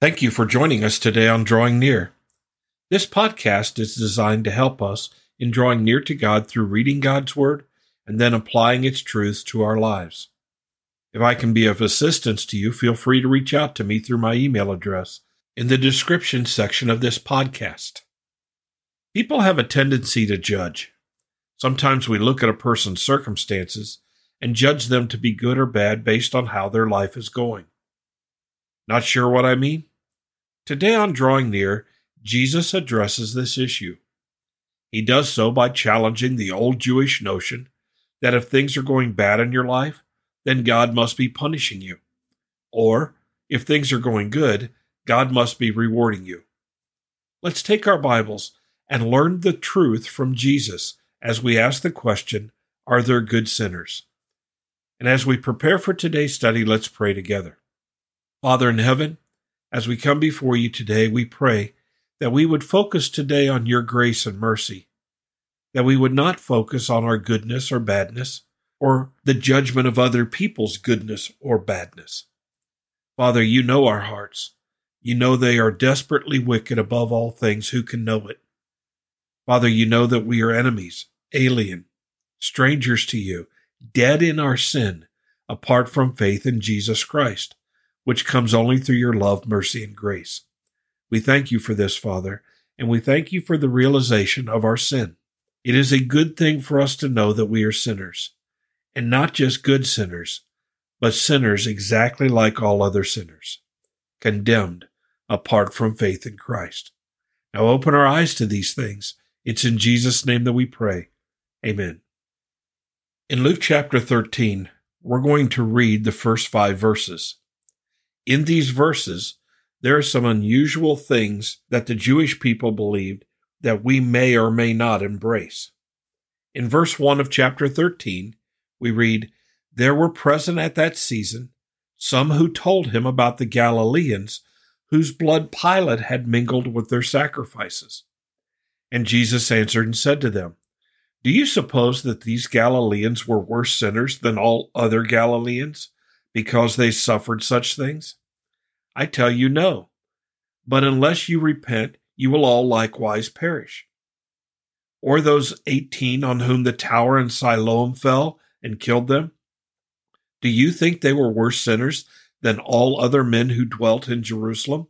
Thank you for joining us today on Drawing Near. This podcast is designed to help us in drawing near to God through reading God's Word and then applying its truths to our lives. If I can be of assistance to you, feel free to reach out to me through my email address in the description section of this podcast. People have a tendency to judge. Sometimes we look at a person's circumstances and judge them to be good or bad based on how their life is going. Not sure what I mean? Today on Drawing Near, Jesus addresses this issue. He does so by challenging the old Jewish notion that if things are going bad in your life, then God must be punishing you. Or, if things are going good, God must be rewarding you. Let's take our Bibles and learn the truth from Jesus as we ask the question Are there good sinners? And as we prepare for today's study, let's pray together. Father in heaven, as we come before you today, we pray that we would focus today on your grace and mercy, that we would not focus on our goodness or badness, or the judgment of other people's goodness or badness. Father, you know our hearts. You know they are desperately wicked above all things. Who can know it? Father, you know that we are enemies, alien, strangers to you, dead in our sin, apart from faith in Jesus Christ which comes only through your love, mercy, and grace. We thank you for this, Father, and we thank you for the realization of our sin. It is a good thing for us to know that we are sinners, and not just good sinners, but sinners exactly like all other sinners, condemned apart from faith in Christ. Now open our eyes to these things. It's in Jesus' name that we pray. Amen. In Luke chapter 13, we're going to read the first five verses. In these verses, there are some unusual things that the Jewish people believed that we may or may not embrace. In verse 1 of chapter 13, we read, There were present at that season some who told him about the Galileans whose blood Pilate had mingled with their sacrifices. And Jesus answered and said to them, Do you suppose that these Galileans were worse sinners than all other Galileans? Because they suffered such things? I tell you, no. But unless you repent, you will all likewise perish. Or those eighteen on whom the tower in Siloam fell and killed them? Do you think they were worse sinners than all other men who dwelt in Jerusalem?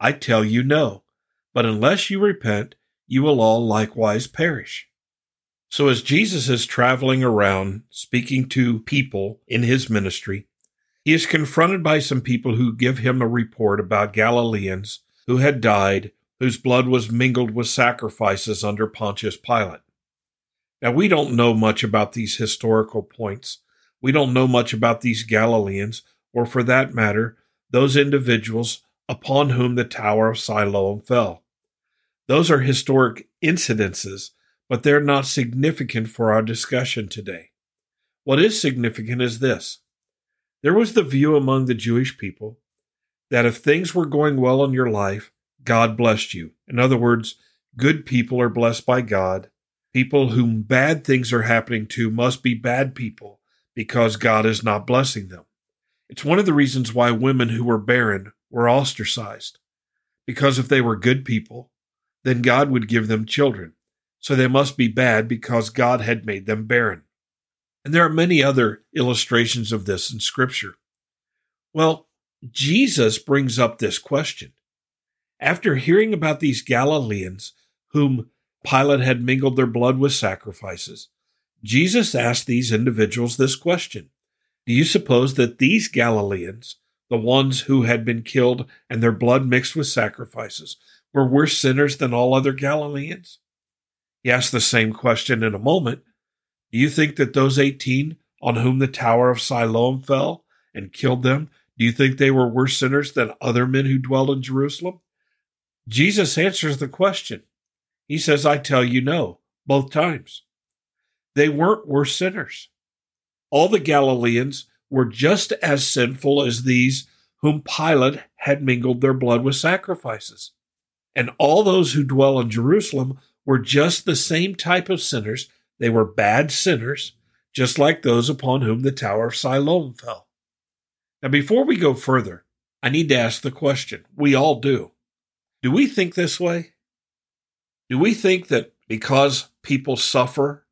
I tell you, no. But unless you repent, you will all likewise perish. So, as Jesus is traveling around speaking to people in his ministry, he is confronted by some people who give him a report about Galileans who had died, whose blood was mingled with sacrifices under Pontius Pilate. Now, we don't know much about these historical points. We don't know much about these Galileans, or for that matter, those individuals upon whom the Tower of Siloam fell. Those are historic incidences, but they're not significant for our discussion today. What is significant is this there was the view among the Jewish people that if things were going well in your life, God blessed you. In other words, good people are blessed by God. People whom bad things are happening to must be bad people because God is not blessing them. It's one of the reasons why women who were barren were ostracized. Because if they were good people, then God would give them children. So they must be bad because God had made them barren. And there are many other illustrations of this in Scripture. Well, Jesus brings up this question. After hearing about these Galileans, whom Pilate had mingled their blood with sacrifices, Jesus asked these individuals this question Do you suppose that these Galileans, the ones who had been killed and their blood mixed with sacrifices, were worse sinners than all other Galileans? He asked the same question in a moment do you think that those 18 on whom the Tower of Siloam fell and killed them, do you think they were worse sinners than other men who dwelled in Jerusalem? Jesus answers the question. He says, I tell you no, both times. They weren't worse sinners. All the Galileans were just as sinful as these whom Pilate had mingled their blood with sacrifices. And all those who dwell in Jerusalem were just the same type of sinners they were bad sinners, just like those upon whom the Tower of Siloam fell. Now, before we go further, I need to ask the question. We all do. Do we think this way? Do we think that because people suffer,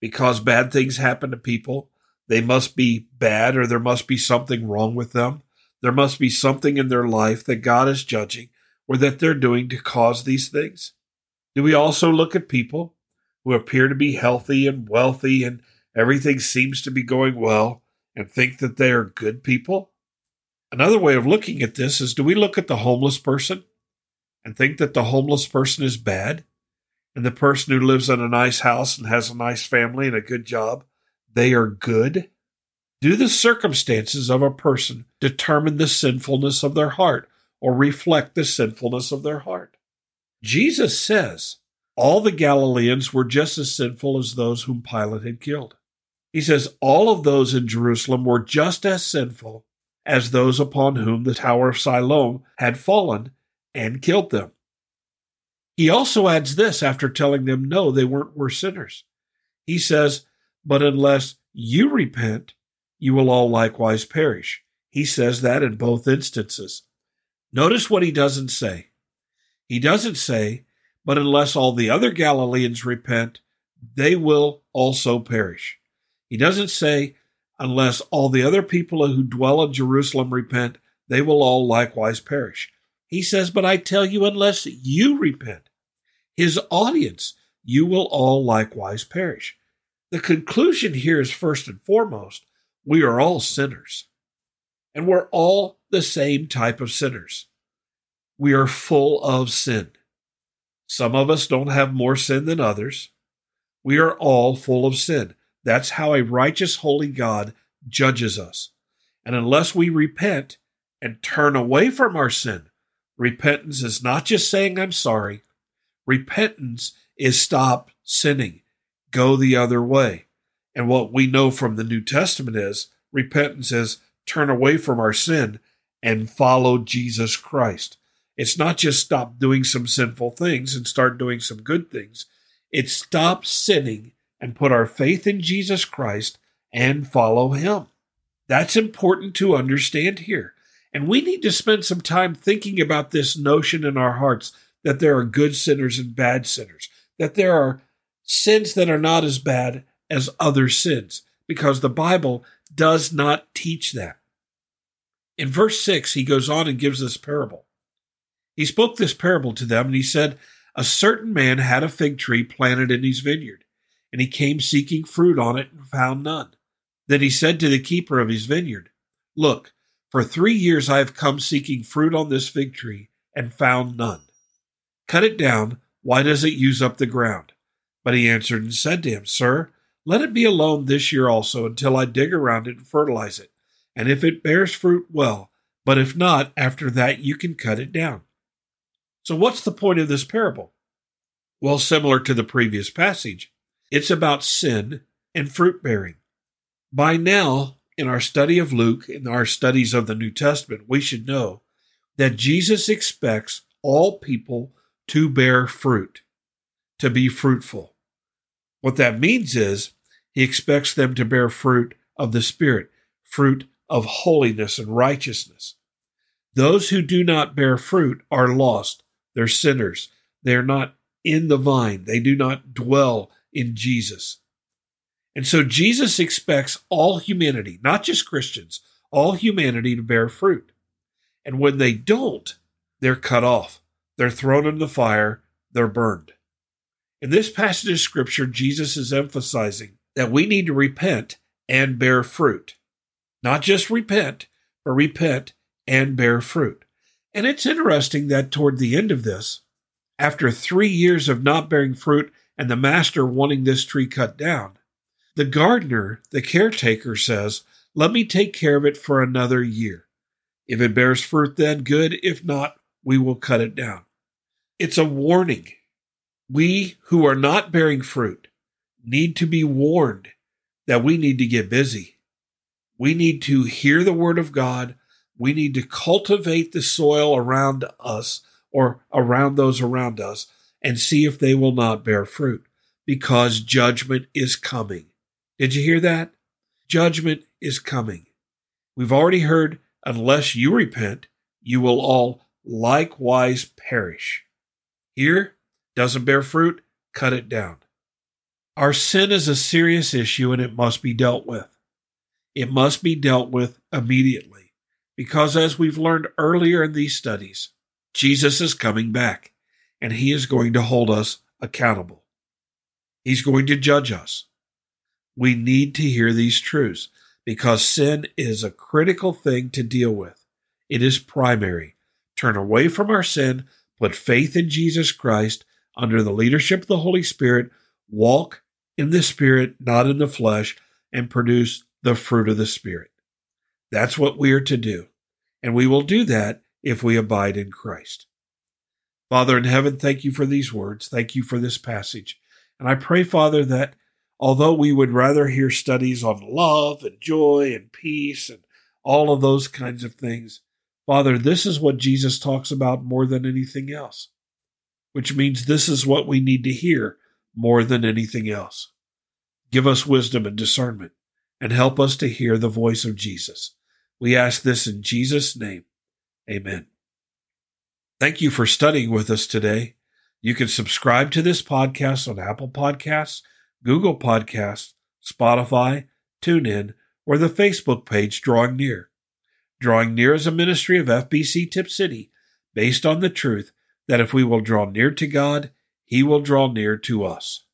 because bad things happen to people, they must be bad or there must be something wrong with them? There must be something in their life that God is judging or that they're doing to cause these things? Do we also look at people who appear to be healthy and wealthy and everything seems to be going well and think that they are good people? Another way of looking at this is do we look at the homeless person and think that the homeless person is bad? And the person who lives in a nice house and has a nice family and a good job, they are good? Do the circumstances of a person determine the sinfulness of their heart or reflect the sinfulness of their heart? Jesus says all the Galileans were just as sinful as those whom Pilate had killed. He says all of those in Jerusalem were just as sinful as those upon whom the Tower of Siloam had fallen and killed them. He also adds this after telling them no, they weren't worse sinners. He says, But unless you repent, you will all likewise perish. He says that in both instances. Notice what he doesn't say. He doesn't say, but unless all the other Galileans repent, they will also perish. He doesn't say, unless all the other people who dwell in Jerusalem repent, they will all likewise perish. He says, But I tell you, unless you repent, his audience, you will all likewise perish. The conclusion here is first and foremost we are all sinners. And we're all the same type of sinners. We are full of sin. Some of us don't have more sin than others. We are all full of sin. That's how a righteous, holy God judges us. And unless we repent and turn away from our sin, repentance is not just saying, I'm sorry. Repentance is stop sinning, go the other way. And what we know from the New Testament is repentance is turn away from our sin and follow Jesus Christ. It's not just stop doing some sinful things and start doing some good things. It's stop sinning and put our faith in Jesus Christ and follow Him. That's important to understand here. And we need to spend some time thinking about this notion in our hearts that there are good sinners and bad sinners, that there are sins that are not as bad as other sins because the Bible does not teach that. In verse 6, he goes on and gives this parable. He spoke this parable to them, and he said, A certain man had a fig tree planted in his vineyard, and he came seeking fruit on it and found none. Then he said to the keeper of his vineyard, Look, for three years I have come seeking fruit on this fig tree and found none. Cut it down. Why does it use up the ground? But he answered and said to him, Sir, let it be alone this year also until I dig around it and fertilize it. And if it bears fruit, well. But if not, after that you can cut it down. So, what's the point of this parable? Well, similar to the previous passage, it's about sin and fruit bearing. By now, in our study of Luke, in our studies of the New Testament, we should know that Jesus expects all people to bear fruit, to be fruitful. What that means is he expects them to bear fruit of the Spirit, fruit of holiness and righteousness. Those who do not bear fruit are lost. They're sinners. They are not in the vine. They do not dwell in Jesus. And so Jesus expects all humanity, not just Christians, all humanity to bear fruit. And when they don't, they're cut off. They're thrown in the fire. They're burned. In this passage of scripture, Jesus is emphasizing that we need to repent and bear fruit. Not just repent, but repent and bear fruit. And it's interesting that toward the end of this, after three years of not bearing fruit and the master wanting this tree cut down, the gardener, the caretaker, says, Let me take care of it for another year. If it bears fruit, then good. If not, we will cut it down. It's a warning we who are not bearing fruit need to be warned that we need to get busy. We need to hear the word of God. We need to cultivate the soil around us or around those around us and see if they will not bear fruit because judgment is coming. Did you hear that? Judgment is coming. We've already heard, unless you repent, you will all likewise perish. Here, doesn't bear fruit, cut it down. Our sin is a serious issue and it must be dealt with. It must be dealt with immediately because, as we've learned earlier in these studies, Jesus is coming back and he is going to hold us accountable. He's going to judge us. We need to hear these truths because sin is a critical thing to deal with. It is primary. Turn away from our sin, put faith in Jesus Christ under the leadership of the Holy Spirit, walk in the Spirit, not in the flesh, and produce the fruit of the Spirit. That's what we are to do. And we will do that if we abide in Christ. Father in heaven, thank you for these words. Thank you for this passage. And I pray, Father, that although we would rather hear studies on love and joy and peace and all of those kinds of things, Father, this is what Jesus talks about more than anything else, which means this is what we need to hear more than anything else. Give us wisdom and discernment and help us to hear the voice of Jesus. We ask this in Jesus' name. Amen. Thank you for studying with us today. You can subscribe to this podcast on Apple Podcasts, Google Podcasts, Spotify, TuneIn, or the Facebook page Drawing Near. Drawing Near is a ministry of FBC Tipp City based on the truth that if we will draw near to God, He will draw near to us.